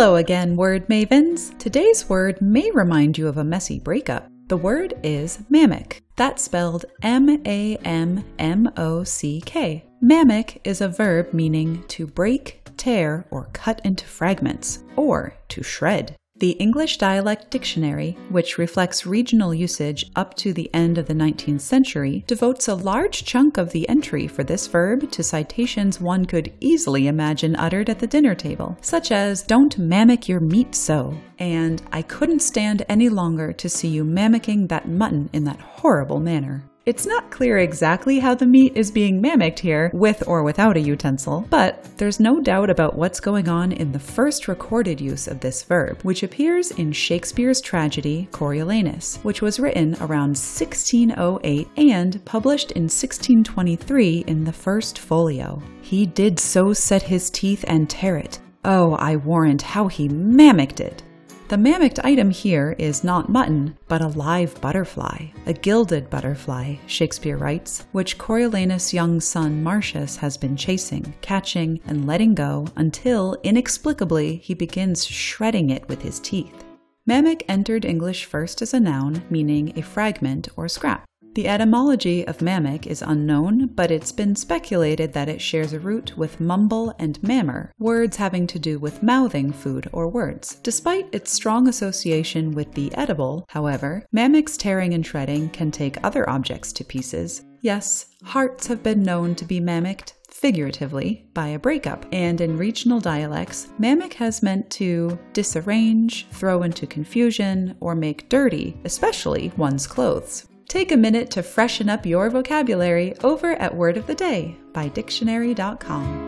Hello again, word mavens. Today's word may remind you of a messy breakup. The word is mammock. That's spelled M A M M O C K. Mammock is a verb meaning to break, tear, or cut into fragments, or to shred. The English Dialect Dictionary, which reflects regional usage up to the end of the 19th century, devotes a large chunk of the entry for this verb to citations one could easily imagine uttered at the dinner table, such as, Don't mammock your meat so, and I couldn't stand any longer to see you mammocking that mutton in that horrible manner. It's not clear exactly how the meat is being mammocked here, with or without a utensil, but there's no doubt about what's going on in the first recorded use of this verb, which appears in Shakespeare's tragedy Coriolanus, which was written around 1608 and published in 1623 in the first folio. He did so set his teeth and tear it. Oh, I warrant how he mammocked it! The mammocked item here is not mutton, but a live butterfly, a gilded butterfly, Shakespeare writes, which Coriolanus' young son Marcius has been chasing, catching, and letting go until, inexplicably, he begins shredding it with his teeth. Mammock entered English first as a noun, meaning a fragment or scrap. The etymology of mammock is unknown, but it's been speculated that it shares a root with mumble and mammer, words having to do with mouthing food or words. Despite its strong association with the edible, however, mammock's tearing and shredding can take other objects to pieces. Yes, hearts have been known to be mammocked, figuratively, by a breakup, and in regional dialects, mammock has meant to disarrange, throw into confusion, or make dirty, especially one's clothes. Take a minute to freshen up your vocabulary over at Word of the Day by Dictionary.com.